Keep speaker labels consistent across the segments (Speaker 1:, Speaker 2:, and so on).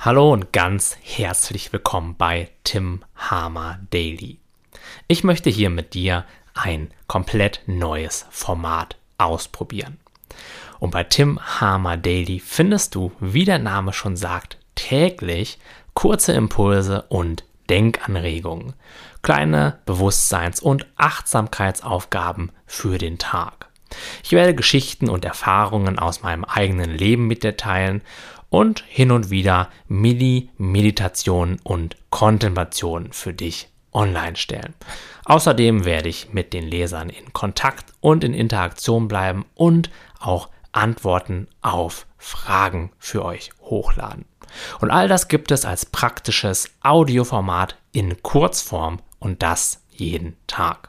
Speaker 1: Hallo und ganz herzlich willkommen bei Tim Hamer Daily. Ich möchte hier mit dir ein komplett neues Format ausprobieren. Und bei Tim Hamer Daily findest du, wie der Name schon sagt, täglich kurze Impulse und Denkanregungen, kleine Bewusstseins- und Achtsamkeitsaufgaben für den Tag. Ich werde Geschichten und Erfahrungen aus meinem eigenen Leben mit dir teilen und hin und wieder Mini-Meditationen und Kontemplationen für dich online stellen. Außerdem werde ich mit den Lesern in Kontakt und in Interaktion bleiben und auch Antworten auf Fragen für euch hochladen. Und all das gibt es als praktisches Audioformat in Kurzform und das jeden Tag.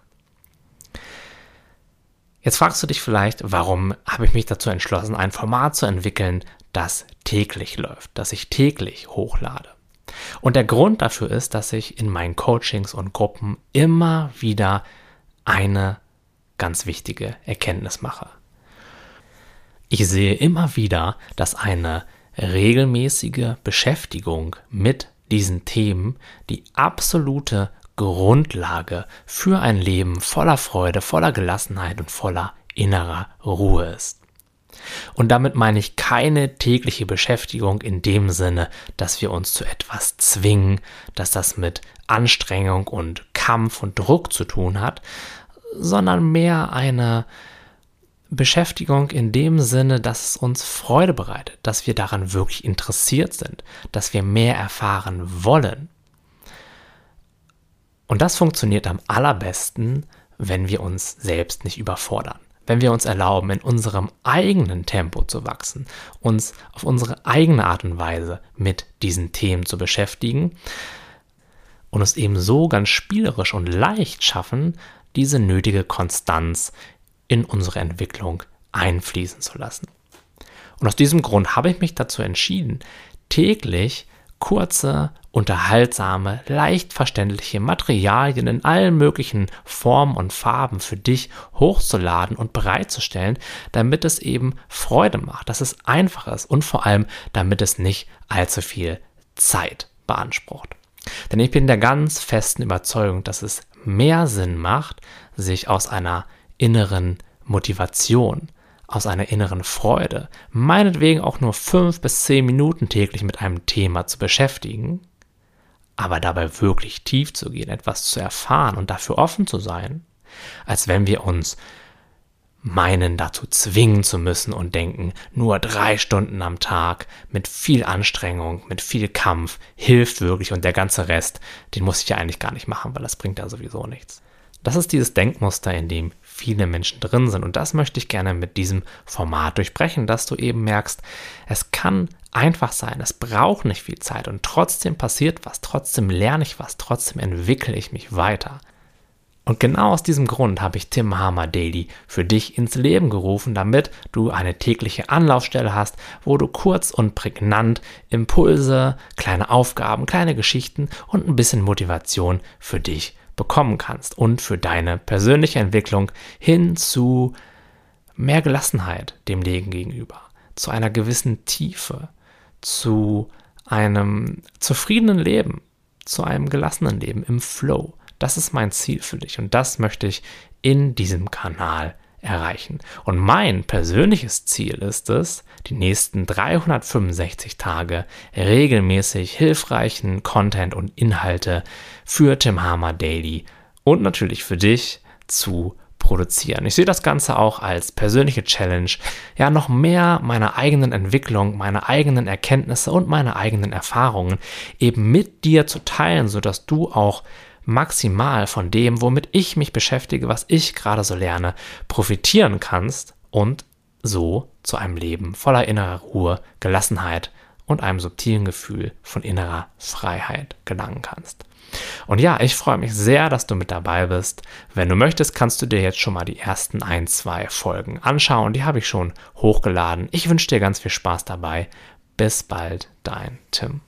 Speaker 1: Jetzt fragst du dich vielleicht, warum habe ich mich dazu entschlossen, ein Format zu entwickeln, das täglich läuft, das ich täglich hochlade. Und der Grund dafür ist, dass ich in meinen Coachings und Gruppen immer wieder eine ganz wichtige Erkenntnis mache. Ich sehe immer wieder, dass eine regelmäßige Beschäftigung mit diesen Themen die absolute Grundlage für ein Leben voller Freude, voller Gelassenheit und voller innerer Ruhe ist. Und damit meine ich keine tägliche Beschäftigung in dem Sinne, dass wir uns zu etwas zwingen, dass das mit Anstrengung und Kampf und Druck zu tun hat, sondern mehr eine Beschäftigung in dem Sinne, dass es uns Freude bereitet, dass wir daran wirklich interessiert sind, dass wir mehr erfahren wollen. Und das funktioniert am allerbesten, wenn wir uns selbst nicht überfordern. Wenn wir uns erlauben, in unserem eigenen Tempo zu wachsen, uns auf unsere eigene Art und Weise mit diesen Themen zu beschäftigen und es eben so ganz spielerisch und leicht schaffen, diese nötige Konstanz in unsere Entwicklung einfließen zu lassen. Und aus diesem Grund habe ich mich dazu entschieden, täglich kurze, unterhaltsame, leicht verständliche Materialien in allen möglichen Formen und Farben für dich hochzuladen und bereitzustellen, damit es eben Freude macht, dass es einfach ist und vor allem, damit es nicht allzu viel Zeit beansprucht. Denn ich bin der ganz festen Überzeugung, dass es mehr Sinn macht, sich aus einer inneren Motivation, aus einer inneren Freude, meinetwegen auch nur fünf bis zehn Minuten täglich mit einem Thema zu beschäftigen, aber dabei wirklich tief zu gehen, etwas zu erfahren und dafür offen zu sein, als wenn wir uns meinen, dazu zwingen zu müssen und denken, nur drei Stunden am Tag mit viel Anstrengung, mit viel Kampf hilft wirklich und der ganze Rest, den muss ich ja eigentlich gar nicht machen, weil das bringt ja sowieso nichts. Das ist dieses Denkmuster, in dem viele Menschen drin sind. Und das möchte ich gerne mit diesem Format durchbrechen, dass du eben merkst, es kann einfach sein, es braucht nicht viel Zeit und trotzdem passiert was, trotzdem lerne ich was, trotzdem entwickle ich mich weiter. Und genau aus diesem Grund habe ich Tim Hammer Daily für dich ins Leben gerufen, damit du eine tägliche Anlaufstelle hast, wo du kurz und prägnant Impulse, kleine Aufgaben, kleine Geschichten und ein bisschen Motivation für dich bekommen kannst und für deine persönliche Entwicklung hin zu mehr Gelassenheit dem Leben gegenüber, zu einer gewissen Tiefe, zu einem zufriedenen Leben, zu einem gelassenen Leben im Flow. Das ist mein Ziel für dich und das möchte ich in diesem Kanal erreichen. Und mein persönliches Ziel ist es, die nächsten 365 Tage regelmäßig hilfreichen Content und Inhalte für Tim Hammer Daily und natürlich für dich zu produzieren. Ich sehe das Ganze auch als persönliche Challenge, ja, noch mehr meiner eigenen Entwicklung, meine eigenen Erkenntnisse und meine eigenen Erfahrungen eben mit dir zu teilen, sodass du auch maximal von dem, womit ich mich beschäftige, was ich gerade so lerne, profitieren kannst und so zu einem Leben voller innerer Ruhe, Gelassenheit und einem subtilen Gefühl von innerer Freiheit gelangen kannst. Und ja, ich freue mich sehr, dass du mit dabei bist. Wenn du möchtest, kannst du dir jetzt schon mal die ersten ein, zwei Folgen anschauen. Die habe ich schon hochgeladen. Ich wünsche dir ganz viel Spaß dabei. Bis bald, dein Tim.